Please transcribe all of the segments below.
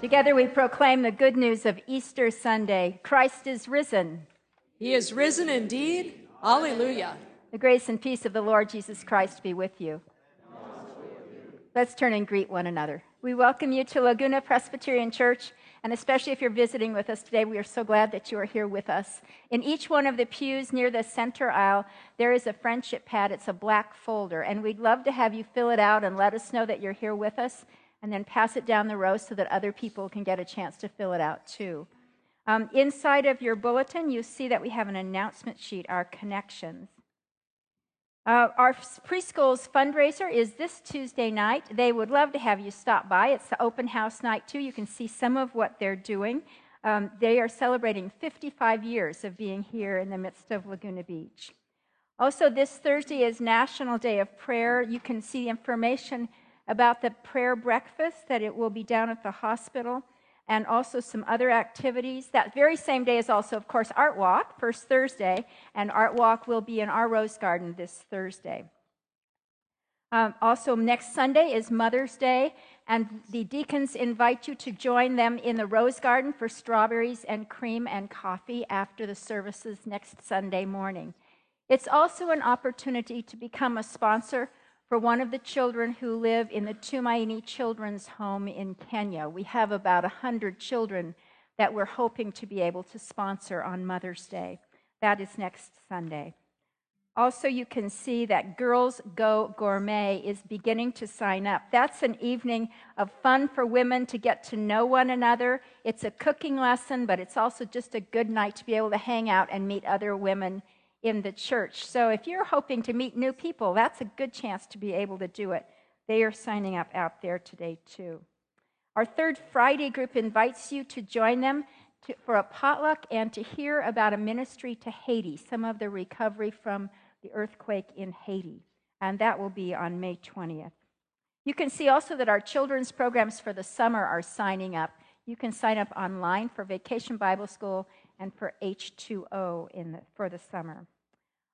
Together we proclaim the good news of Easter Sunday. Christ is risen. He is risen indeed. Alleluia. The grace and peace of the Lord Jesus Christ be with you. Let's turn and greet one another. We welcome you to Laguna Presbyterian Church, and especially if you're visiting with us today, we are so glad that you are here with us. In each one of the pews near the center aisle, there is a friendship pad. It's a black folder, and we'd love to have you fill it out and let us know that you're here with us, and then pass it down the row so that other people can get a chance to fill it out too. Um, inside of your bulletin, you see that we have an announcement sheet, our connections. Uh, our preschool's fundraiser is this Tuesday night. They would love to have you stop by. It's the open house night, too. You can see some of what they're doing. Um, they are celebrating 55 years of being here in the midst of Laguna Beach. Also, this Thursday is National Day of Prayer. You can see information about the prayer breakfast that it will be down at the hospital and also some other activities. That very same day is also, of course, Art Walk, first Thursday, and Art Walk will be in our Rose Garden this Thursday. Um, also, next Sunday is Mother's Day, and the deacons invite you to join them in the Rose Garden for strawberries and cream and coffee after the services next Sunday morning. It's also an opportunity to become a sponsor for one of the children who live in the Tumaini Children's Home in Kenya. We have about 100 children that we're hoping to be able to sponsor on Mother's Day. That is next Sunday. Also, you can see that Girls Go Gourmet is beginning to sign up. That's an evening of fun for women to get to know one another. It's a cooking lesson, but it's also just a good night to be able to hang out and meet other women in the church. So if you're hoping to meet new people, that's a good chance to be able to do it. They are signing up out there today, too. Our third Friday group invites you to join them to, for a potluck and to hear about a ministry to Haiti, some of the recovery from the earthquake in Haiti. And that will be on May 20th. You can see also that our children's programs for the summer are signing up. You can sign up online for Vacation Bible School and for H2O in the, for the summer.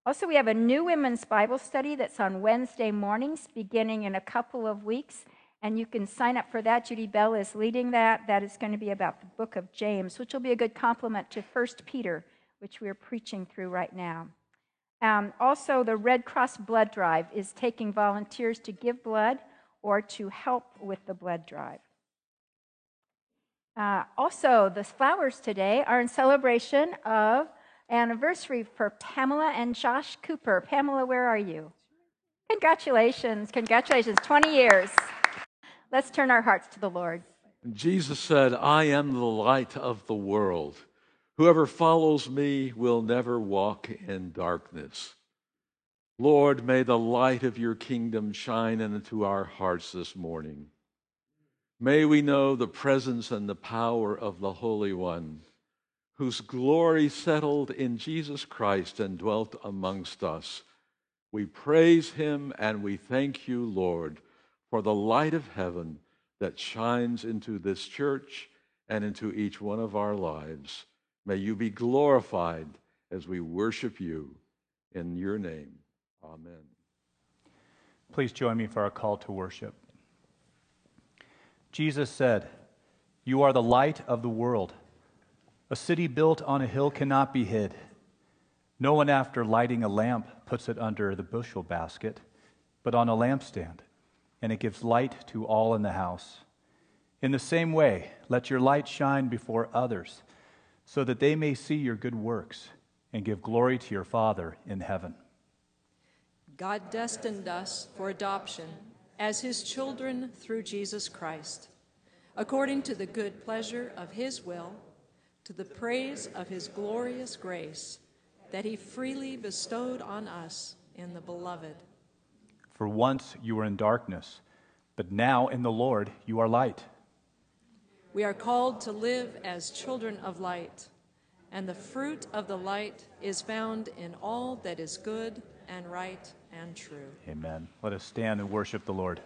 Also, we have a new women's Bible study that's on Wednesday mornings beginning in a couple of weeks. And you can sign up for that. Judy Bell is leading that. That is going to be about the book of James, which will be a good complement to 1 Peter, which we're preaching through right now. Um, also, the Red Cross Blood Drive is taking volunteers to give blood or to help with the blood drive. Uh, also, the flowers today are in celebration of anniversary for Pamela and Josh Cooper. Pamela, where are you? Congratulations, congratulations, 20 years. Let's turn our hearts to the Lord. Jesus said, I am the light of the world. Whoever follows me will never walk in darkness. Lord, may the light of your kingdom shine into our hearts this morning. May we know the presence and the power of the Holy One, whose glory settled in Jesus Christ and dwelt amongst us. We praise him and we thank you, Lord, for the light of heaven that shines into this church and into each one of our lives. May you be glorified as we worship you in your name. Amen. Please join me for our call to worship. Jesus said, You are the light of the world. A city built on a hill cannot be hid. No one, after lighting a lamp, puts it under the bushel basket, but on a lampstand, and it gives light to all in the house. In the same way, let your light shine before others, so that they may see your good works and give glory to your Father in heaven. God destined us for adoption as his children through Jesus Christ, according to the good pleasure of his will, to the praise of his glorious grace that he freely bestowed on us in the beloved. For once you were in darkness, but now in the Lord you are light. We are called to live as children of light, and the fruit of the light is found in all that is good and right and true. Amen. Let us stand and worship the Lord.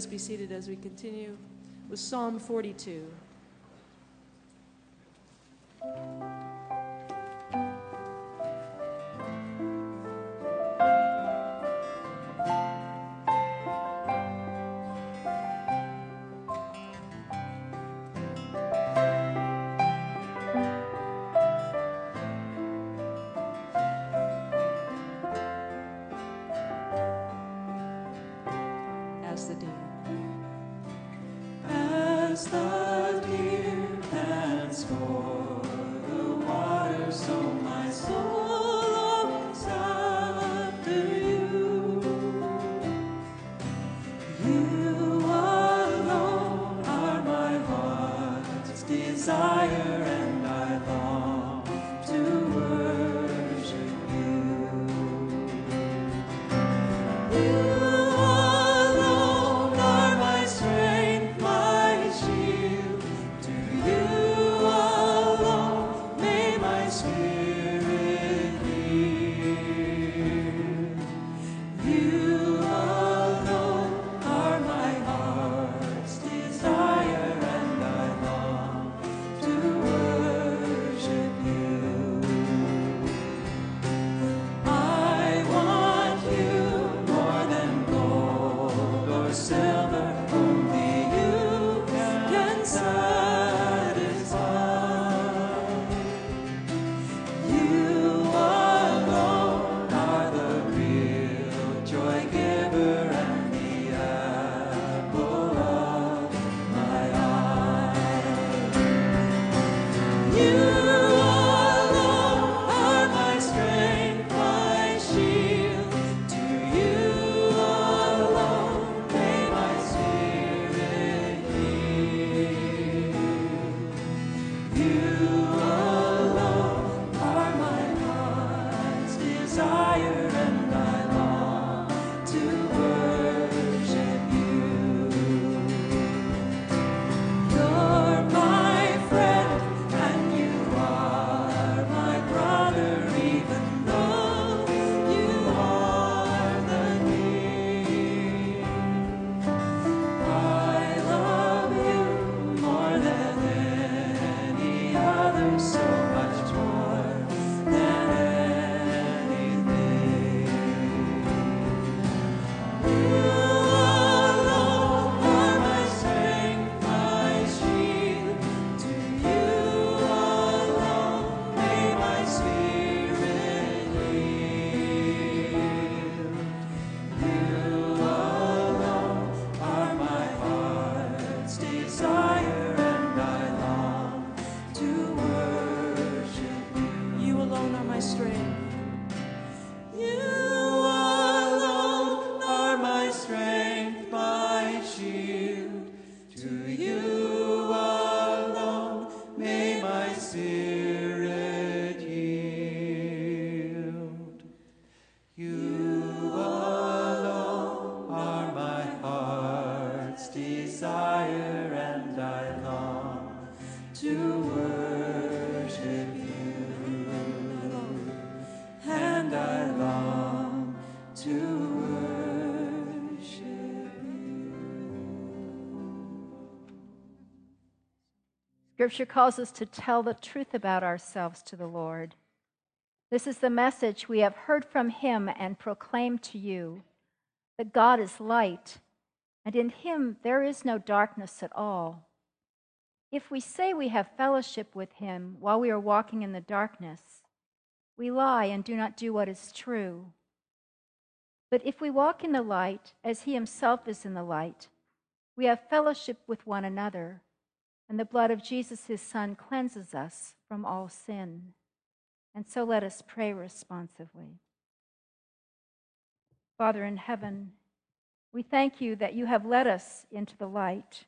Us be seated as we continue with Psalm 42. Scripture calls us to tell the truth about ourselves to the Lord. This is the message we have heard from him and proclaimed to you that God is light, and in him there is no darkness at all. If we say we have fellowship with him while we are walking in the darkness, we lie and do not do what is true. But if we walk in the light, as he himself is in the light, we have fellowship with one another, and the blood of Jesus, his Son, cleanses us from all sin. And so let us pray responsively. Father in heaven, we thank you that you have led us into the light.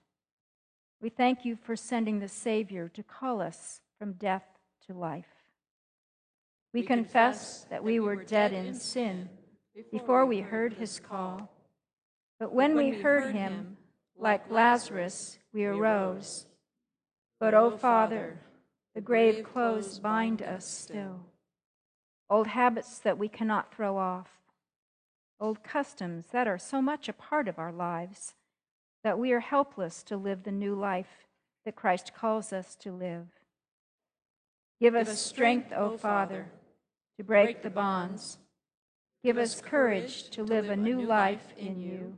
We thank you for sending the Savior to call us from death to life. We, We confess, confess that we were dead in sin before we heard his call. But when, we, heard him, like Lazarus, we arose. But, O Father, the grave clothes bind us still. Old habits that we cannot throw off. Old customs that are so much a part of our lives that we are helpless to live the new life that Christ calls us to live. Give us strength, O Father, to break the bonds. Give us courage to live a new life in you.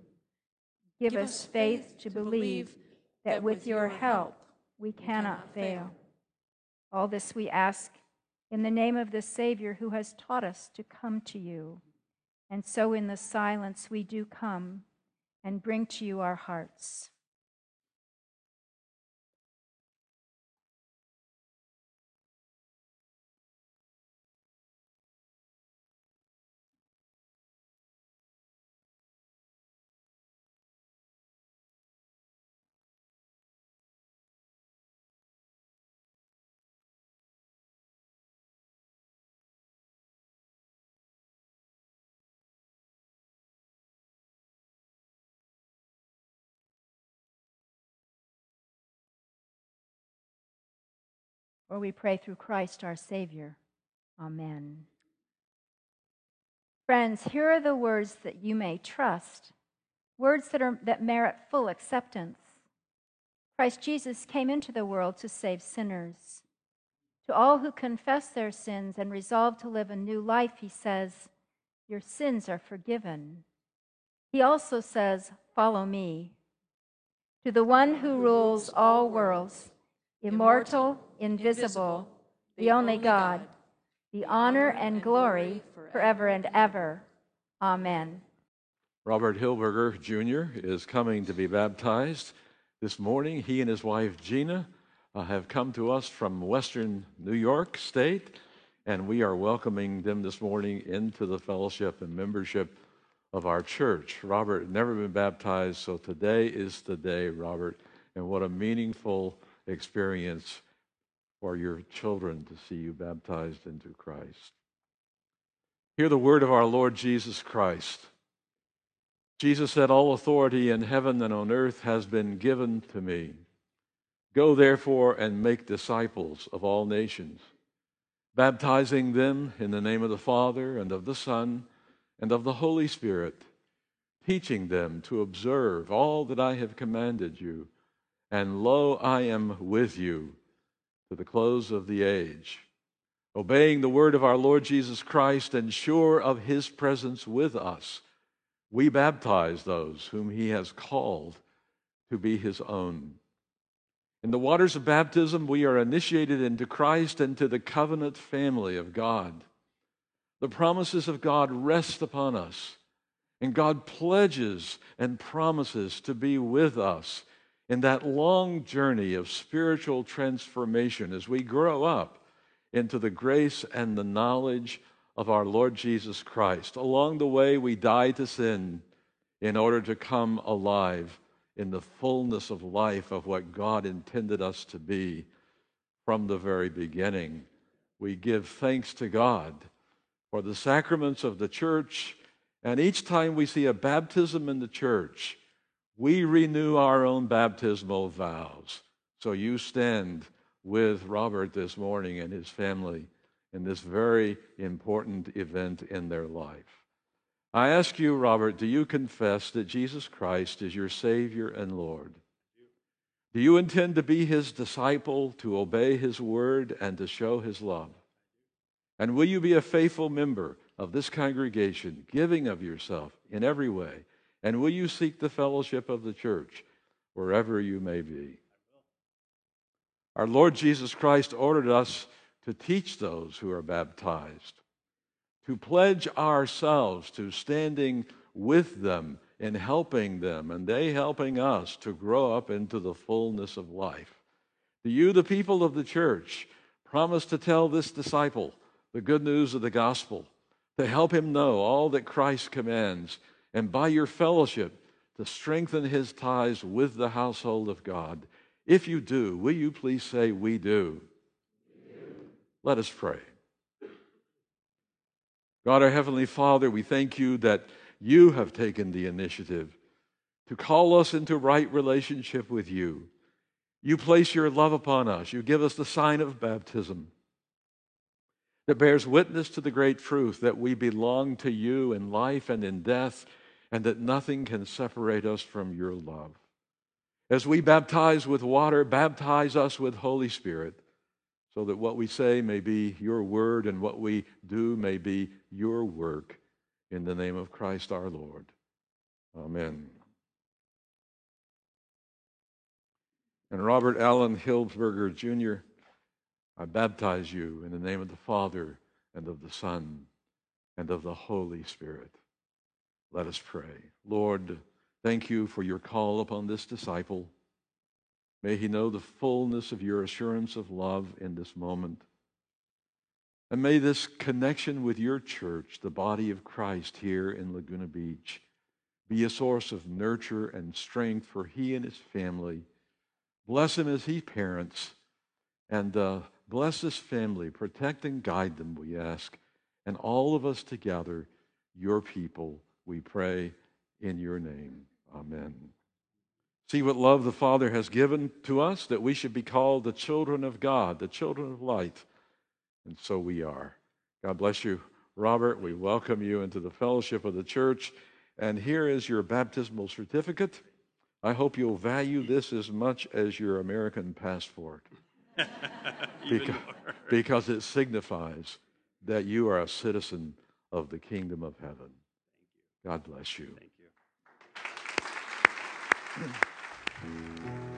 Give us faith to believe that with your help we cannot fail. All this we ask in the name of the Savior who has taught us to come to you. And so in the silence we do come and bring to you our hearts. Or we pray through Christ our Savior. Amen. Friends, here are the words that you may trust, words that, are, that merit full acceptance. Christ Jesus came into the world to save sinners. To all who confess their sins and resolve to live a new life, he says, Your sins are forgiven. He also says, Follow me. To the one who rules all worlds, immortal, invisible, the only God, the honor and glory forever and ever. Amen. Robert Hilberger Jr. is coming to be baptized this morning. He and his wife Gina uh, have come to us from Western New York State, and we are welcoming them this morning into the fellowship and membership of our church. Robert had never been baptized, so today is the day, Robert, and what a meaningful experience for your children to see you baptized into Christ. Hear the word of our Lord Jesus Christ. Jesus said, All authority in heaven and on earth has been given to me. Go therefore and make disciples of all nations, baptizing them in the name of the Father and of the Son and of the Holy Spirit, teaching them to observe all that I have commanded you. And lo, I am with you to the close of the age. Obeying the word of our Lord Jesus Christ and sure of his presence with us, we baptize those whom he has called to be his own. In the waters of baptism, we are initiated into Christ and to the covenant family of God. The promises of God rest upon us, and God pledges and promises to be with us in that long journey of spiritual transformation as we grow up into the grace and the knowledge of our Lord Jesus Christ. Along the way, we die to sin in order to come alive in the fullness of life of what God intended us to be from the very beginning. We give thanks to God for the sacraments of the church, and each time we see a baptism in the church, we renew our own baptismal vows. So you stand with Robert this morning and his family in this very important event in their life. I ask you, Robert, do you confess that Jesus Christ is your Savior and Lord? Do you intend to be his disciple, to obey his word, and to show his love? And will you be a faithful member of this congregation, giving of yourself in every way? And will you seek the fellowship of the church wherever you may be? Our Lord Jesus Christ ordered us to teach those who are baptized, to pledge ourselves to standing with them and helping them, and they helping us to grow up into the fullness of life. To you, the people of the church, promise to tell this disciple the good news of the gospel, to help him know all that Christ commands and by your fellowship to strengthen his ties with the household of God. If you do, will you please say, We do? Let us pray. God, our Heavenly Father, we thank you that you have taken the initiative to call us into right relationship with you. You place your love upon us. You give us the sign of baptism that bears witness to the great truth that we belong to you in life and in death and that nothing can separate us from your love. As we baptize with water, baptize us with Holy Spirit, so that what we say may be your word and what we do may be your work. In the name of Christ our Lord. Amen. And Robert Allen Hilsberger Jr., I baptize you in the name of the Father and of the Son and of the Holy Spirit. Let us pray. Lord, thank you for your call upon this disciple. May he know the fullness of your assurance of love in this moment. And may this connection with your church, the body of Christ here in Laguna Beach, be a source of nurture and strength for he and his family. Bless him as he parents, and uh, bless this family. Protect and guide them, we ask. And all of us together, your people, we pray in your name. Amen. See what love the Father has given to us that we should be called the children of God, the children of light. And so we are. God bless you, Robert. We welcome you into the fellowship of the church. And here is your baptismal certificate. I hope you'll value this as much as your American passport because, because it signifies that you are a citizen of the kingdom of heaven. God bless you. Thank you.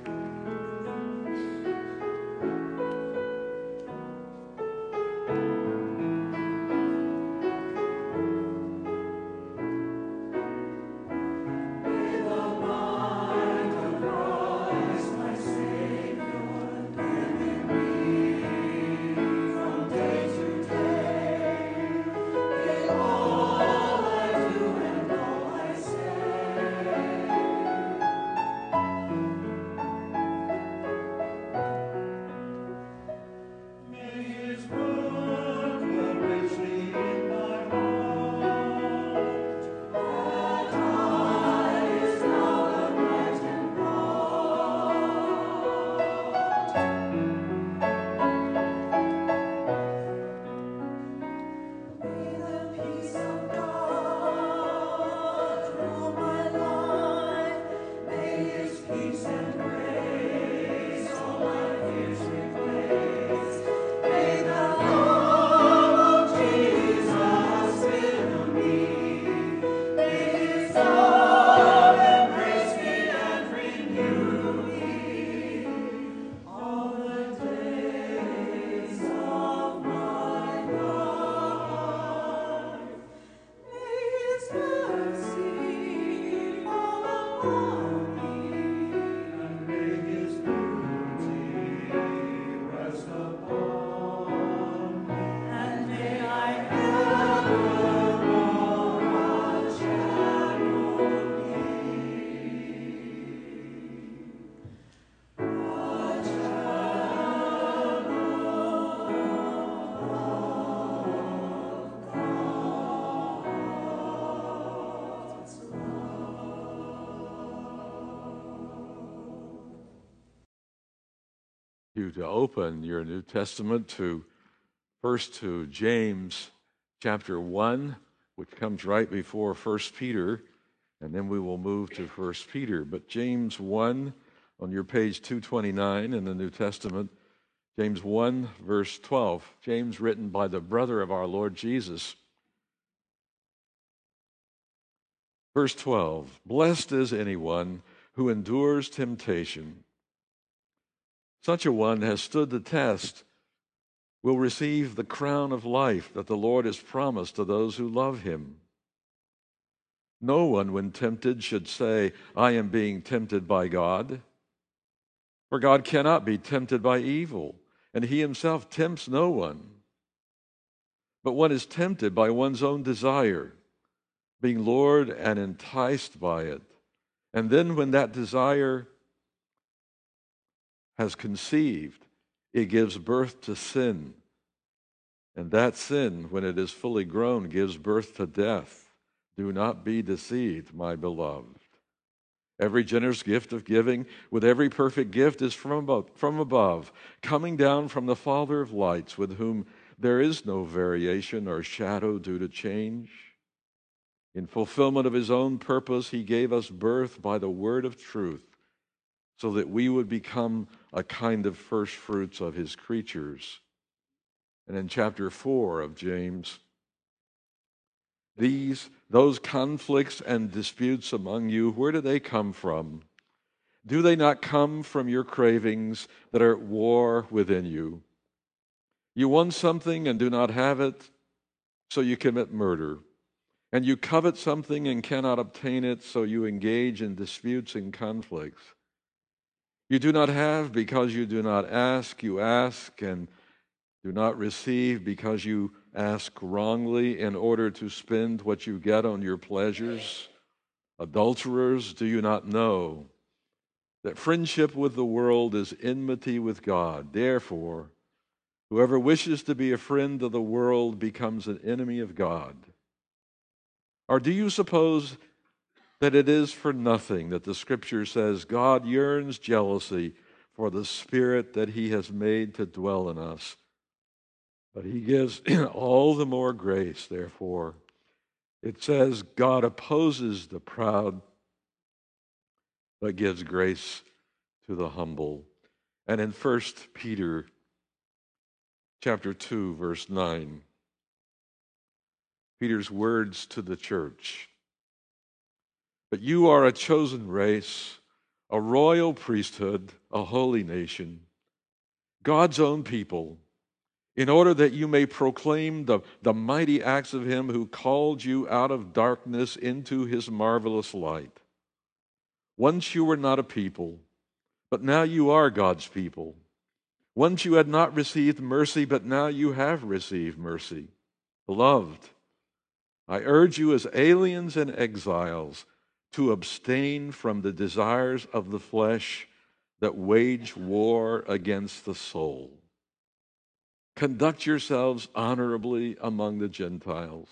to open your New Testament to first to James chapter 1, which comes right before First Peter, and then we will move to First Peter. But James 1 on your page 229 in the New Testament, James 1, verse 12. James, written by the brother of our Lord Jesus. Verse 12 Blessed is anyone who endures temptation such a one has stood the test, will receive the crown of life that the Lord has promised to those who love him. No one, when tempted, should say, I am being tempted by God. For God cannot be tempted by evil, and he himself tempts no one. But one is tempted by one's own desire, being lured and enticed by it. And then, when that desire has conceived, it gives birth to sin. And that sin, when it is fully grown, gives birth to death. Do not be deceived, my beloved. Every generous gift of giving with every perfect gift is from above, from above, coming down from the Father of lights, with whom there is no variation or shadow due to change. In fulfillment of his own purpose, he gave us birth by the word of truth so that we would become a kind of first fruits of his creatures. And in chapter 4 of James, these those conflicts and disputes among you, where do they come from? Do they not come from your cravings that are at war within you? You want something and do not have it, so you commit murder. And you covet something and cannot obtain it, so you engage in disputes and conflicts. You do not have because you do not ask. You ask and do not receive because you ask wrongly in order to spend what you get on your pleasures. Adulterers, do you not know that friendship with the world is enmity with God? Therefore, whoever wishes to be a friend of the world becomes an enemy of God. Or do you suppose that it is for nothing that the scripture says God yearns jealousy for the spirit that he has made to dwell in us? But he gives all the more grace, therefore. It says God opposes the proud, but gives grace to the humble. And in 1 Peter chapter 2 verse 9 Peter's words to the church. But you are a chosen race, a royal priesthood, a holy nation, God's own people, in order that you may proclaim the, the mighty acts of him who called you out of darkness into his marvelous light. Once you were not a people, but now you are God's people. Once you had not received mercy, but now you have received mercy. Beloved, I urge you as aliens and exiles to abstain from the desires of the flesh that wage war against the soul. Conduct yourselves honorably among the Gentiles,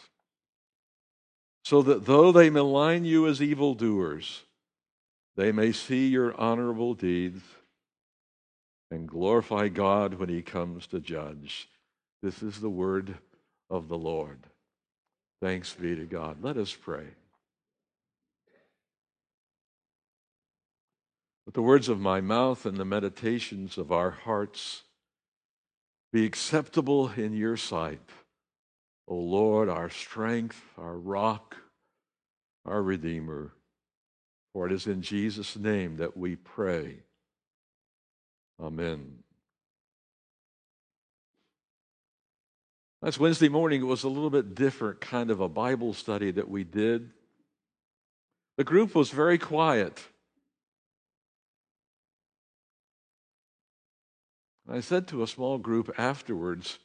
so that though they malign you as evildoers, they may see your honorable deeds and glorify God when he comes to judge. This is the word of the Lord. Thanks be to God. Let us pray. Let the words of my mouth and the meditations of our hearts be acceptable in your sight, O Lord, our strength, our rock, our Redeemer. For it is in Jesus' name that we pray. Amen. Last Wednesday morning, it was a little bit different kind of a Bible study that we did. The group was very quiet. I said to a small group afterwards,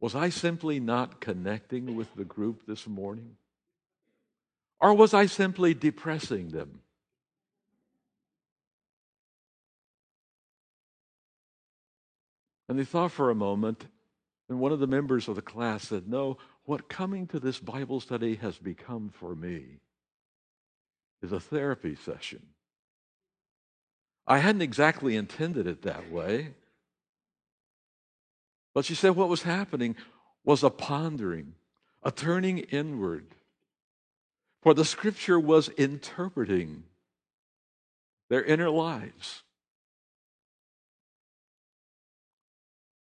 was I simply not connecting with the group this morning? Or was I simply depressing them? And they thought for a moment, and one of the members of the class said, No, what coming to this Bible study has become for me is a therapy session. I hadn't exactly intended it that way. But she said what was happening was a pondering, a turning inward. For the scripture was interpreting their inner lives.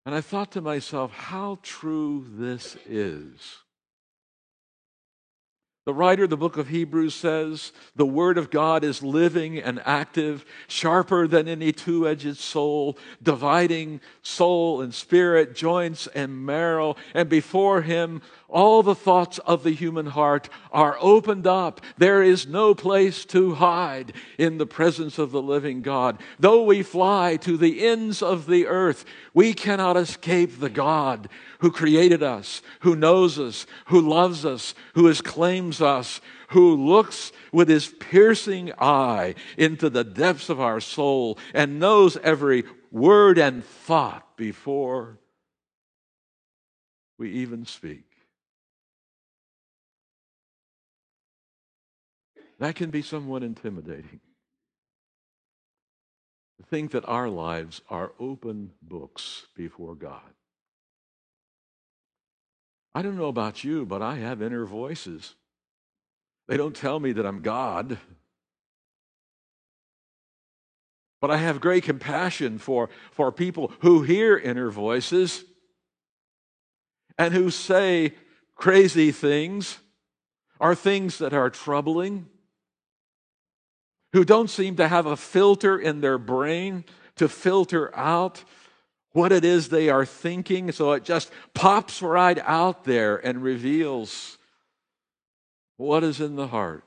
And I thought to myself, how true this is. The writer of the book of Hebrews says the Word of God is living and active, sharper than any two edged soul, dividing soul and spirit, joints and marrow, and before Him all the thoughts of the human heart are opened up. There is no place to hide in the presence of the living God. Though we fly to the ends of the earth, we cannot escape the God who created us, who knows us, who loves us, who claims us, who looks with his piercing eye into the depths of our soul and knows every word and thought before we even speak. That can be somewhat intimidating. To think that our lives are open books before God. I don't know about you, but I have inner voices. They don't tell me that I'm God. But I have great compassion for, for people who hear inner voices and who say crazy things or things that are troubling, who don't seem to have a filter in their brain to filter out what it is they are thinking. So it just pops right out there and reveals what is in the heart.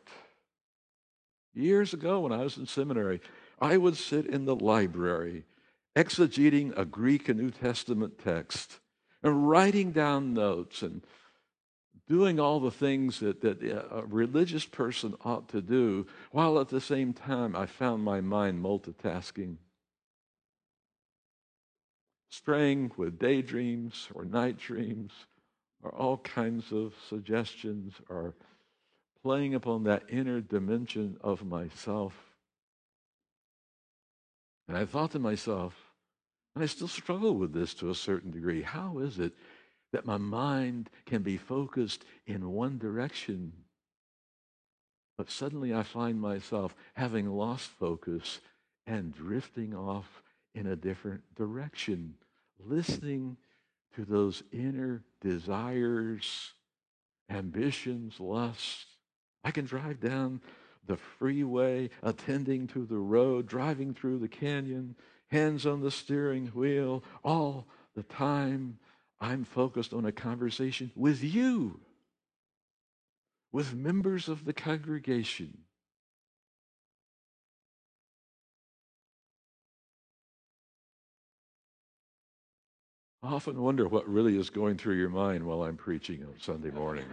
Years ago, when I was in seminary, I would sit in the library exegeting a Greek and New Testament text and writing down notes and doing all the things that, that a religious person ought to do, while at the same time I found my mind multitasking, straying with daydreams or night dreams or all kinds of suggestions or playing upon that inner dimension of myself. And I thought to myself, and I still struggle with this to a certain degree how is it that my mind can be focused in one direction, but suddenly I find myself having lost focus and drifting off in a different direction, listening to those inner desires, ambitions, lusts, I can drive down the freeway, attending to the road, driving through the canyon, hands on the steering wheel, all the time I'm focused on a conversation with you, with members of the congregation. I often wonder what really is going through your mind while I'm preaching on Sunday morning.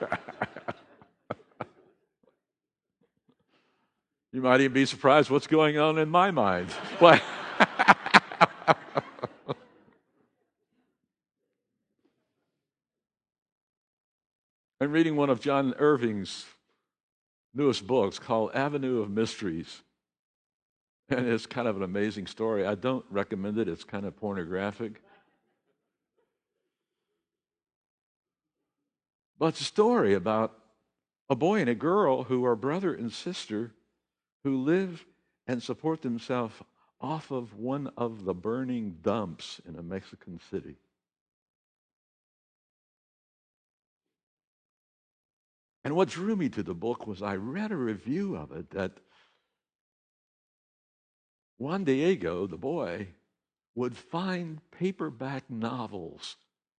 You might even be surprised what's going on in my mind. I'm reading one of John Irving's newest books called Avenue of Mysteries. And it's kind of an amazing story. I don't recommend it, it's kind of pornographic. But it's a story about a boy and a girl who are brother and sister who live and support themselves off of one of the burning dumps in a Mexican city. And what drew me to the book was I read a review of it that Juan Diego, the boy, would find paperback novels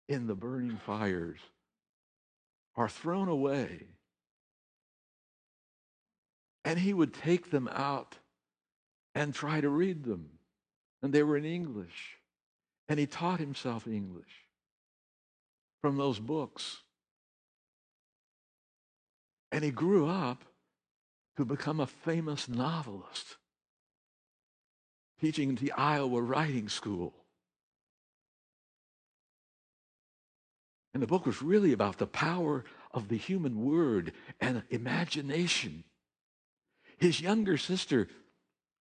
in the burning fires are thrown away and he would take them out and try to read them. And they were in English. And he taught himself English from those books. And he grew up to become a famous novelist, teaching the Iowa Writing School. And the book was really about the power of the human word and imagination. His younger sister,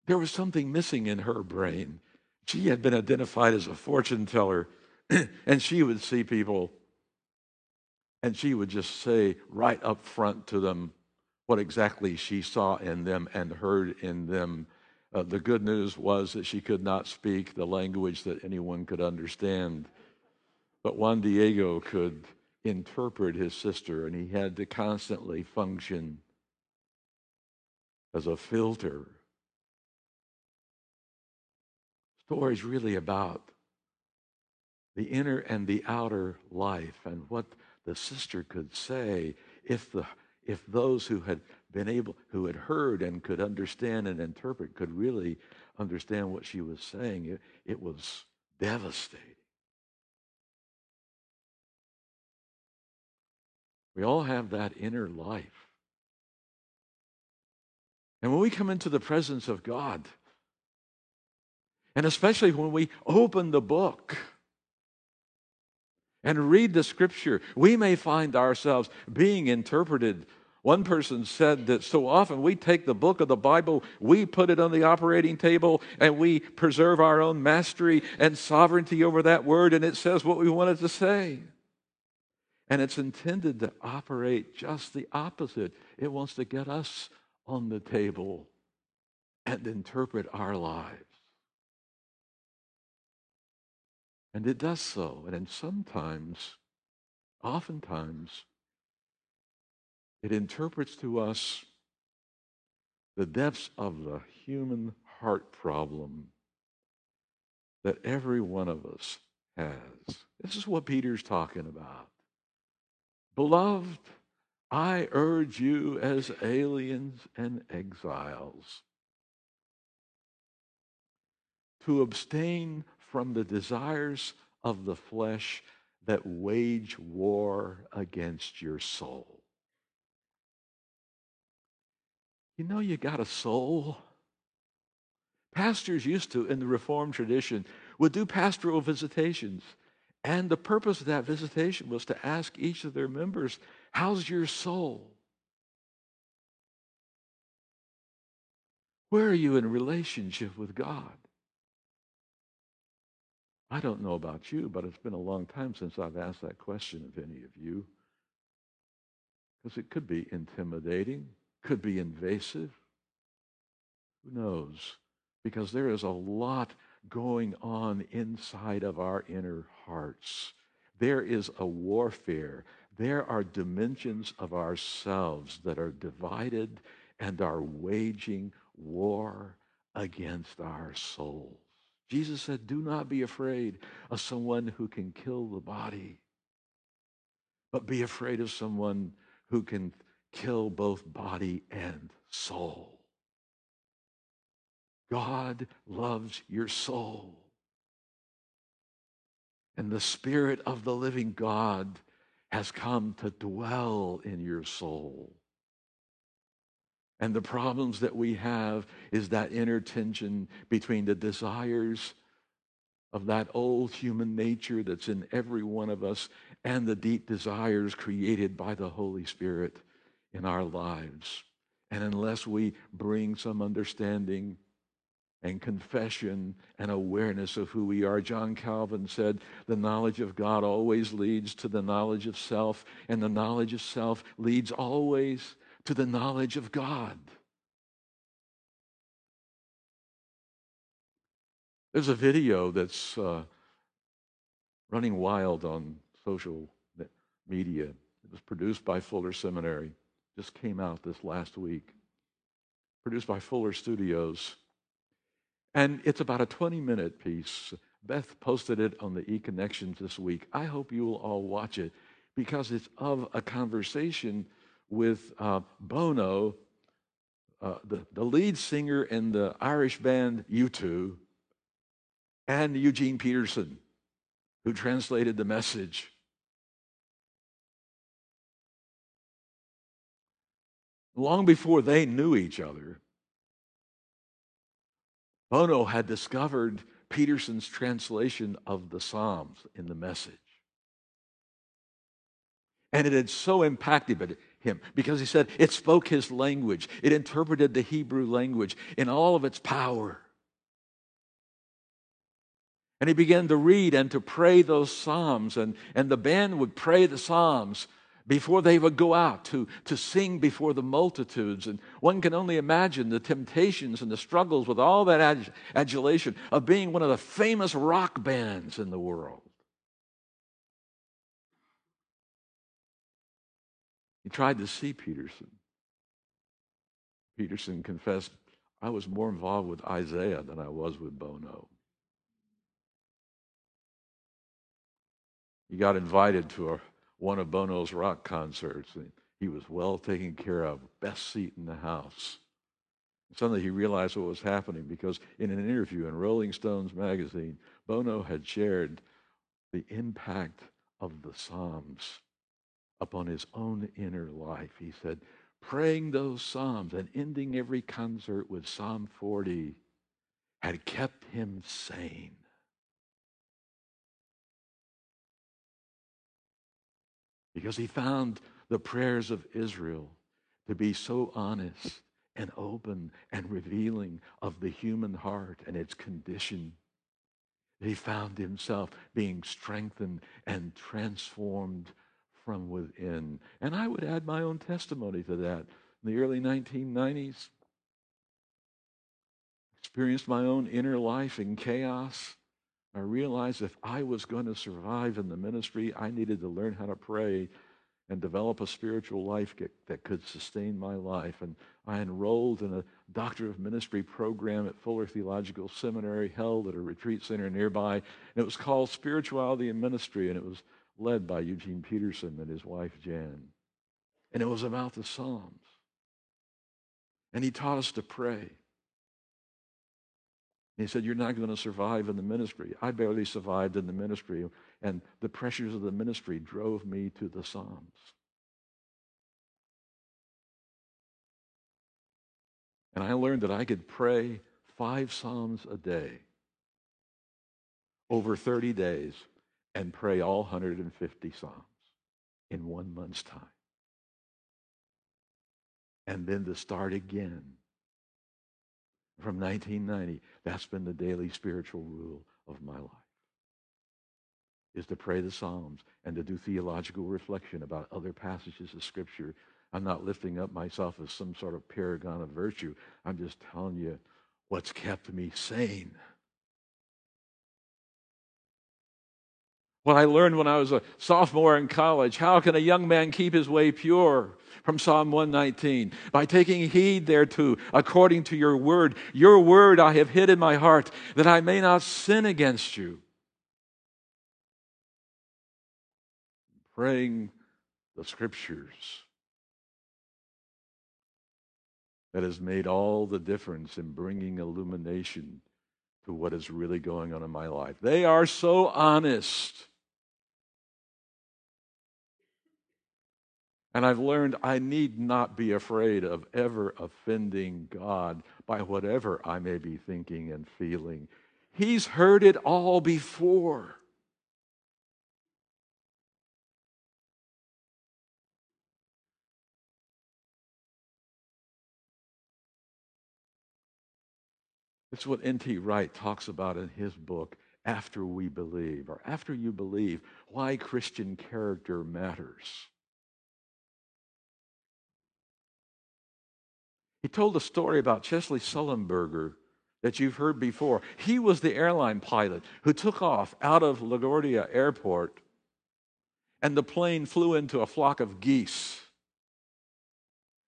there was something missing in her brain. She had been identified as a fortune teller, and she would see people and she would just say right up front to them what exactly she saw in them and heard in them. Uh, the good news was that she could not speak the language that anyone could understand. But Juan Diego could interpret his sister, and he had to constantly function as a filter. Story is really about the inner and the outer life and what the sister could say if the if those who had been able who had heard and could understand and interpret could really understand what she was saying it, it was devastating. We all have that inner life. And when we come into the presence of God, and especially when we open the book and read the scripture, we may find ourselves being interpreted. One person said that so often we take the book of the Bible, we put it on the operating table, and we preserve our own mastery and sovereignty over that word, and it says what we want it to say. And it's intended to operate just the opposite. It wants to get us on the table and interpret our lives. And it does so. And then sometimes, oftentimes, it interprets to us the depths of the human heart problem that every one of us has. This is what Peter's talking about. Beloved, I urge you as aliens and exiles to abstain from the desires of the flesh that wage war against your soul. You know, you got a soul. Pastors used to, in the Reformed tradition, would do pastoral visitations. And the purpose of that visitation was to ask each of their members, How's your soul? Where are you in relationship with God? I don't know about you, but it's been a long time since I've asked that question of any of you. Because it could be intimidating, could be invasive. Who knows? Because there is a lot going on inside of our inner hearts. There is a warfare. There are dimensions of ourselves that are divided and are waging war against our souls. Jesus said, Do not be afraid of someone who can kill the body, but be afraid of someone who can kill both body and soul. God loves your soul. And the Spirit of the living God has come to dwell in your soul. And the problems that we have is that inner tension between the desires of that old human nature that's in every one of us and the deep desires created by the Holy Spirit in our lives. And unless we bring some understanding and confession and awareness of who we are. John Calvin said, The knowledge of God always leads to the knowledge of self, and the knowledge of self leads always to the knowledge of God. There's a video that's uh, running wild on social media. It was produced by Fuller Seminary, just came out this last week. Produced by Fuller Studios. And it's about a 20 minute piece. Beth posted it on the E Connections this week. I hope you will all watch it because it's of a conversation with uh, Bono, uh, the, the lead singer in the Irish band U2, and Eugene Peterson, who translated the message. Long before they knew each other, Bono had discovered Peterson's translation of the Psalms in the message. And it had so impacted him because he said it spoke his language, it interpreted the Hebrew language in all of its power. And he began to read and to pray those Psalms, and, and the band would pray the Psalms before they would go out to, to sing before the multitudes. And one can only imagine the temptations and the struggles with all that adulation of being one of the famous rock bands in the world. He tried to see Peterson. Peterson confessed, I was more involved with Isaiah than I was with Bono. He got invited to a, one of Bono's rock concerts. And he was well taken care of, best seat in the house. Suddenly he realized what was happening because in an interview in Rolling Stones magazine, Bono had shared the impact of the Psalms upon his own inner life. He said, praying those Psalms and ending every concert with Psalm 40 had kept him sane. Because he found the prayers of Israel to be so honest and open and revealing of the human heart and its condition. He found himself being strengthened and transformed from within. And I would add my own testimony to that. In the early 1990s, experienced my own inner life in chaos. I realized if I was going to survive in the ministry, I needed to learn how to pray and develop a spiritual life that could sustain my life. And I enrolled in a Doctor of Ministry program at Fuller Theological Seminary, held at a retreat center nearby. And it was called Spirituality and Ministry, and it was led by Eugene Peterson and his wife Jan. And it was about the Psalms. And he taught us to pray. He said, You're not going to survive in the ministry. I barely survived in the ministry, and the pressures of the ministry drove me to the Psalms. And I learned that I could pray five Psalms a day over 30 days and pray all 150 Psalms in one month's time. And then to start again from 1990. That's been the daily spiritual rule of my life. Is to pray the Psalms and to do theological reflection about other passages of Scripture. I'm not lifting up myself as some sort of paragon of virtue. I'm just telling you what's kept me sane. What I learned when I was a sophomore in college how can a young man keep his way pure? from Psalm 119. By taking heed thereto, according to your word. Your word I have hid in my heart, that I may not sin against you. Praying the scriptures that has made all the difference in bringing illumination to what is really going on in my life. They are so honest. And I've learned I need not be afraid of ever offending God by whatever I may be thinking and feeling. He's heard it all before. It's what N.T. Wright talks about in his book, After We Believe, or After You Believe, Why Christian Character Matters. He told a story about Chesley Sullenberger that you've heard before. He was the airline pilot who took off out of LaGuardia Airport, and the plane flew into a flock of geese,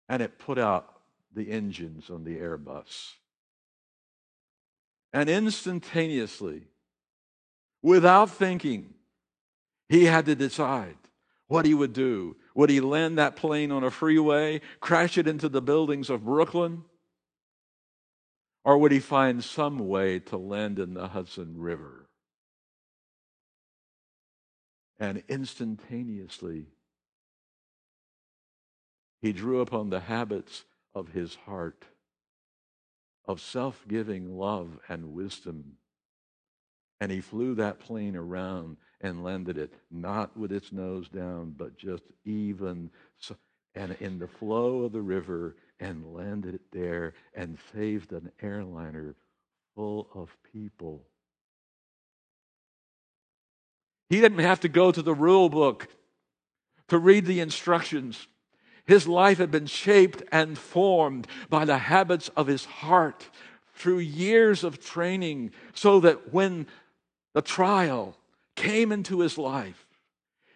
and it put out the engines on the Airbus. And instantaneously, without thinking, he had to decide what he would do. Would he land that plane on a freeway, crash it into the buildings of Brooklyn? Or would he find some way to land in the Hudson River? And instantaneously, he drew upon the habits of his heart of self giving love and wisdom. And he flew that plane around and landed it, not with its nose down, but just even and in the flow of the river and landed it there and saved an airliner full of people. He didn't have to go to the rule book to read the instructions. His life had been shaped and formed by the habits of his heart through years of training so that when the trial came into his life.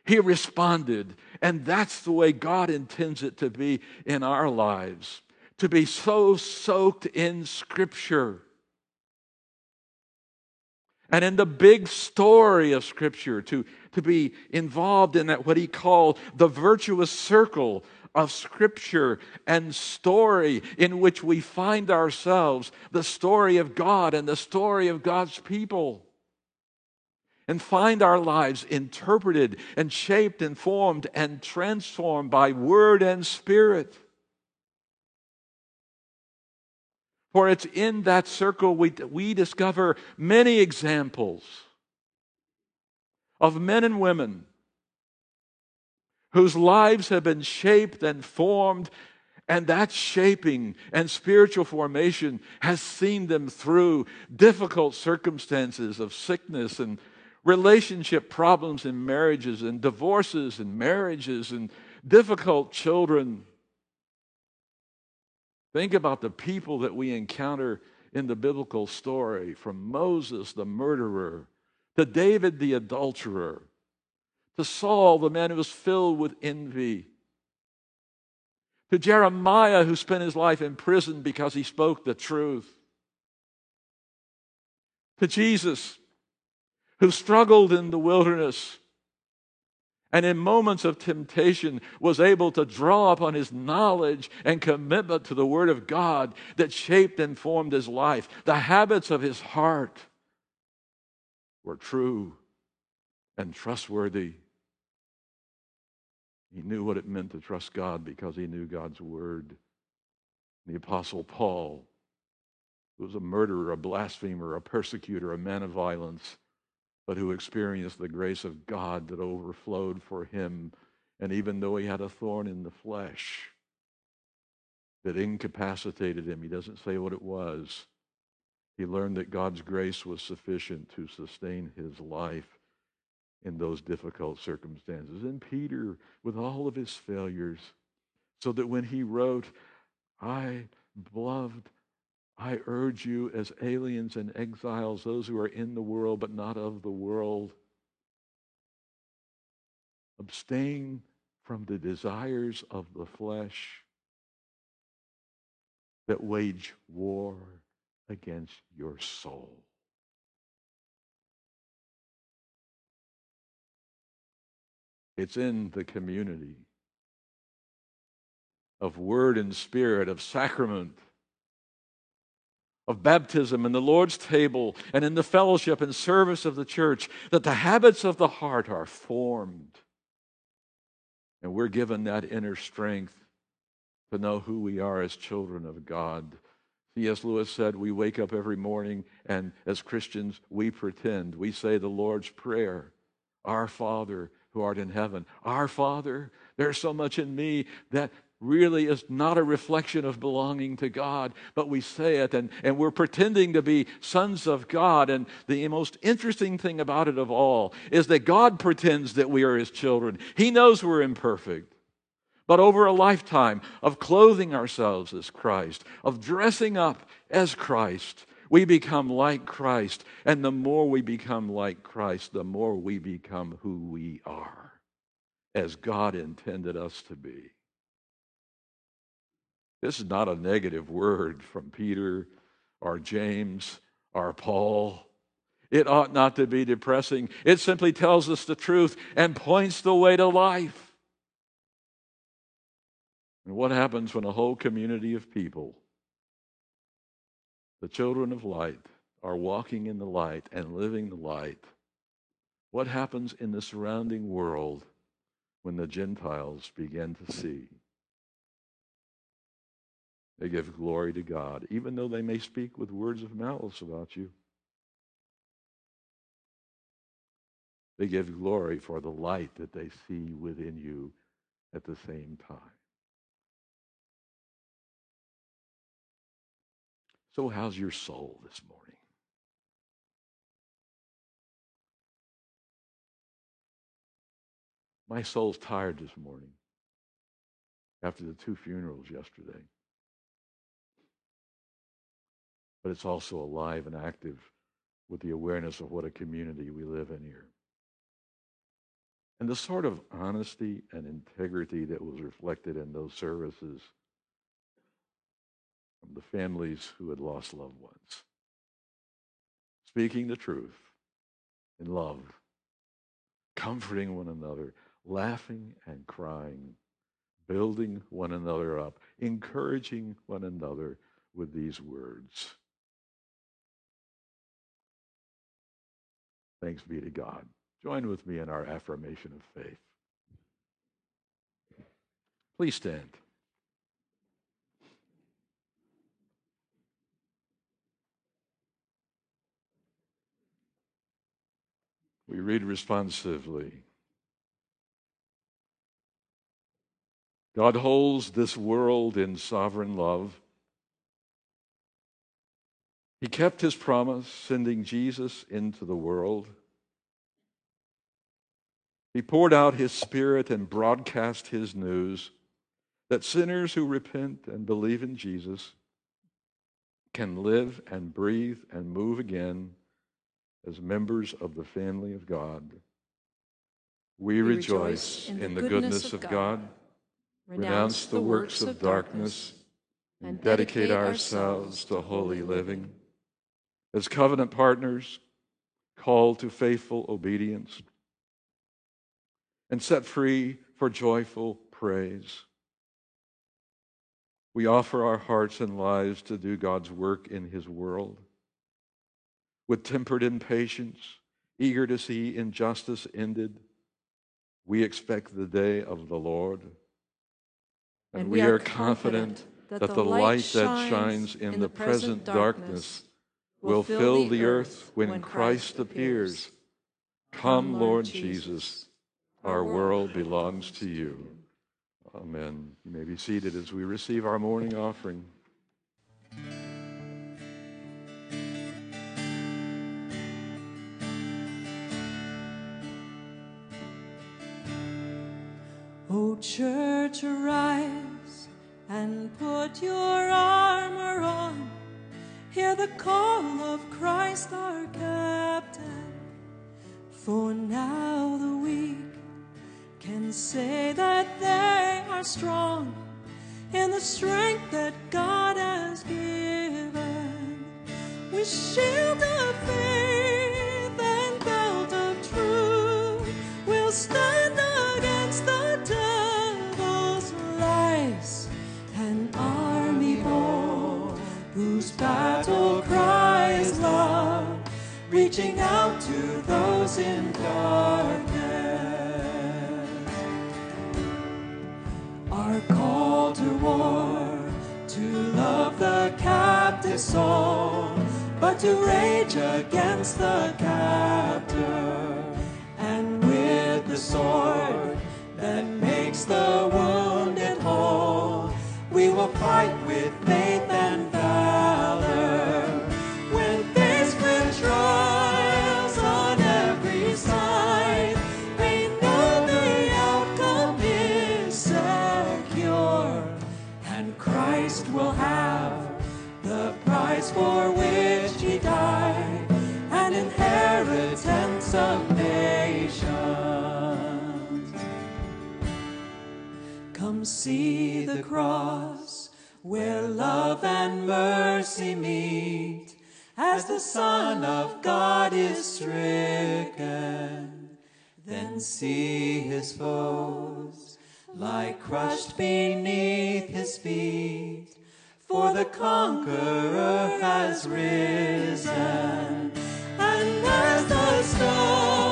He responded. And that's the way God intends it to be in our lives to be so soaked in Scripture and in the big story of Scripture, to, to be involved in that, what he called the virtuous circle of Scripture and story in which we find ourselves, the story of God and the story of God's people and find our lives interpreted and shaped and formed and transformed by word and spirit. For it's in that circle we, we discover many examples of men and women whose lives have been shaped and formed, and that shaping and spiritual formation has seen them through difficult circumstances of sickness and relationship problems in marriages and divorces and marriages and difficult children. Think about the people that we encounter in the biblical story, from Moses, the murderer, to David, the adulterer, to Saul, the man who was filled with envy, to Jeremiah, who spent his life in prison because he spoke the truth, to Jesus, who struggled in the wilderness and in moments of temptation was able to draw upon his knowledge and commitment to the Word of God that shaped and formed his life. The habits of his heart were true and trustworthy. He knew what it meant to trust God because he knew God's Word. The Apostle Paul, who was a murderer, a blasphemer, a persecutor, a man of violence, but who experienced the grace of God that overflowed for him. And even though he had a thorn in the flesh that incapacitated him, he doesn't say what it was. He learned that God's grace was sufficient to sustain his life in those difficult circumstances. And Peter, with all of his failures, so that when he wrote, I, beloved, I urge you as aliens and exiles, those who are in the world but not of the world, abstain from the desires of the flesh that wage war against your soul. It's in the community of word and spirit, of sacrament of baptism and the Lord's table and in the fellowship and service of the church that the habits of the heart are formed. And we're given that inner strength to know who we are as children of God. C.S. Lewis said, We wake up every morning, and as Christians, we pretend. We say the Lord's Prayer Our Father who art in heaven. Our Father, there's so much in me that really is not a reflection of belonging to God, but we say it and, and we're pretending to be sons of God. And the most interesting thing about it of all is that God pretends that we are his children. He knows we're imperfect. But over a lifetime of clothing ourselves as Christ, of dressing up as Christ, we become like Christ. And the more we become like Christ, the more we become who we are, as God intended us to be. This is not a negative word from Peter or James or Paul. It ought not to be depressing. It simply tells us the truth and points the way to life. And what happens when a whole community of people, the children of light, are walking in the light and living the light? What happens in the surrounding world when the Gentiles begin to see? They give glory to God, even though they may speak with words of malice about you. They give glory for the light that they see within you at the same time. So, how's your soul this morning? My soul's tired this morning after the two funerals yesterday but it's also alive and active with the awareness of what a community we live in here. And the sort of honesty and integrity that was reflected in those services from the families who had lost loved ones. Speaking the truth in love, comforting one another, laughing and crying, building one another up, encouraging one another with these words. Thanks be to God. Join with me in our affirmation of faith. Please stand. We read responsively. God holds this world in sovereign love he kept his promise, sending Jesus into the world. He poured out his spirit and broadcast his news that sinners who repent and believe in Jesus can live and breathe and move again as members of the family of God. We, We rejoice in the goodness of God, renounce the works of darkness, and dedicate ourselves to holy living. As covenant partners, called to faithful obedience, and set free for joyful praise. We offer our hearts and lives to do God's work in His world. With tempered impatience, eager to see injustice ended, we expect the day of the Lord. And, we, are confident that, the light that shines in the present darkness will fill the earth when Christ appears. Come, Lord Jesus, our world belongs to you. Amen. You may be seated as we receive our morning offering. O church, arise and put your armor on. Hear the call of Christ our captain. For now the weak can say that they are strong in the strength that God has given. We shield of faith reaching out to those in darkness. Our call to war, to love the captive soul, but to rage against the captor. And with the sword that makes the the cross where love and mercy meet as the Son of God is stricken. Then see his foes lie crushed beneath his feet, for the conqueror has risen. And as the stone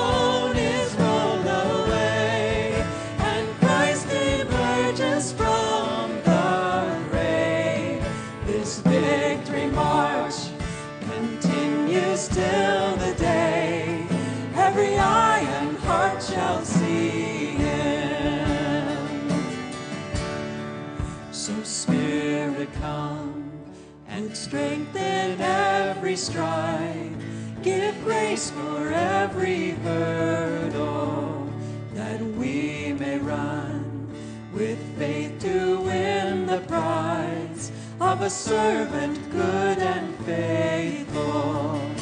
strengthen every stride. Give grace for every hurdle that we may run with faith to win the prize of a servant good and faithful.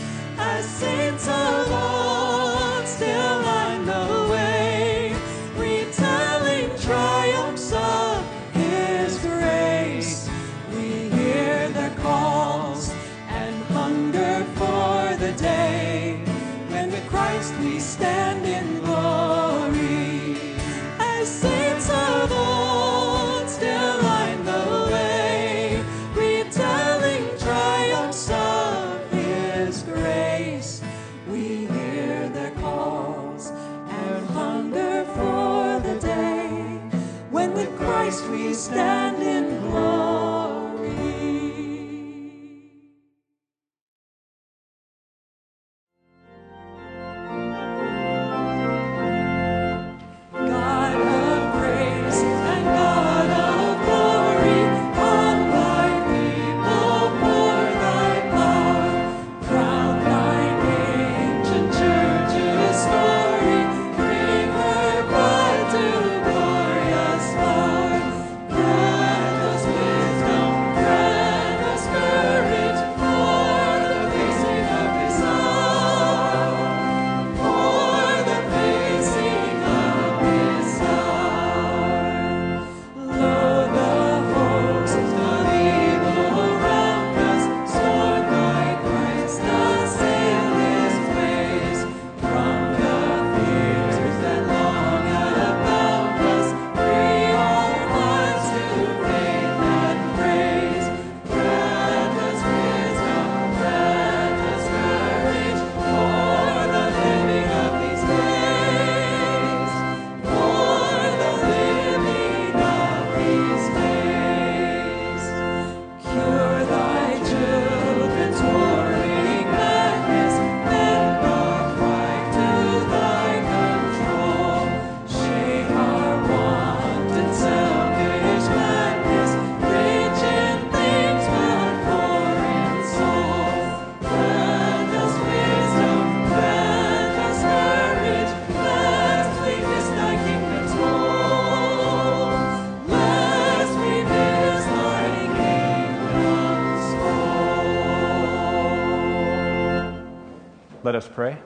Let us pray.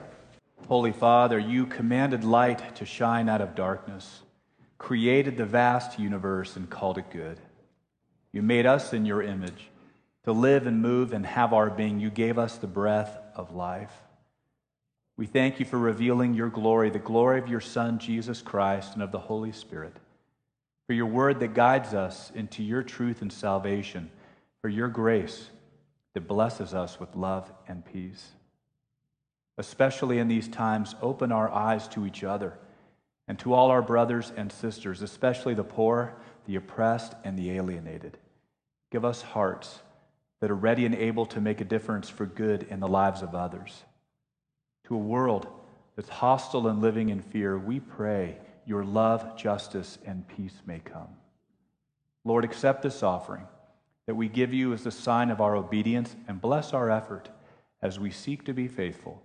Holy Father, you commanded light to shine out of darkness, created the vast universe, and called it good. You made us in your image. To live and move and have our being, you gave us the breath of life. We thank you for revealing your glory, the glory of your Son, Jesus Christ, and of the Holy Spirit, for your word that guides us into your truth and salvation, for your grace that blesses us with love and peace. Especially in these times, open our eyes to each other and to all our brothers and sisters, especially the poor, the oppressed, and the alienated. Give us hearts that are ready and able to make a difference for good in the lives of others. To a world that's hostile and living in fear, we pray your love, justice, and peace may come. Lord, accept this offering that we give you as a sign of our obedience and bless our effort as we seek to be faithful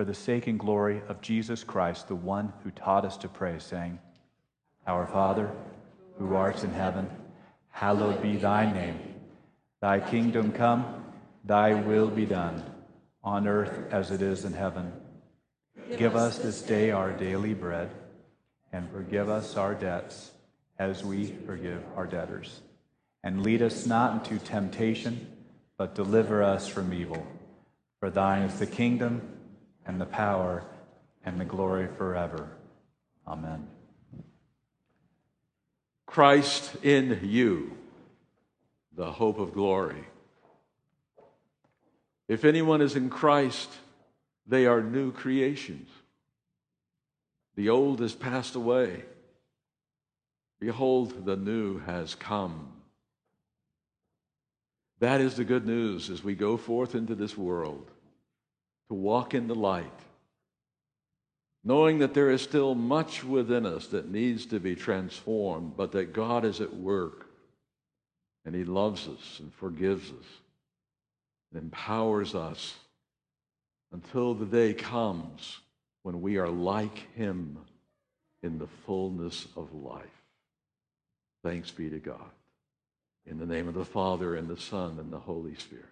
for the sake and glory of Jesus Christ, the one who taught us to pray, saying, Our Father, who art in heaven, hallowed be thy name. Thy kingdom come, thy will be done, on earth as it is in heaven. Give us this day our daily bread, and forgive us our debts as we forgive our debtors. And lead us not into temptation, but deliver us from evil. For thine is the kingdom, and the power, and the glory forever. Amen. Christ in you the hope of glory. If anyone is in Christ, they are new creations. The old has passed away. Behold, the new has come. That is the good news as we go forth into this world to walk in the light, knowing that there is still much within us that needs to be transformed, but that God is at work and He loves us and forgives us and empowers us until the day comes when we are like Him in the fullness of life. Thanks be to God. In the name of the Father, and the Son, and the Holy Spirit.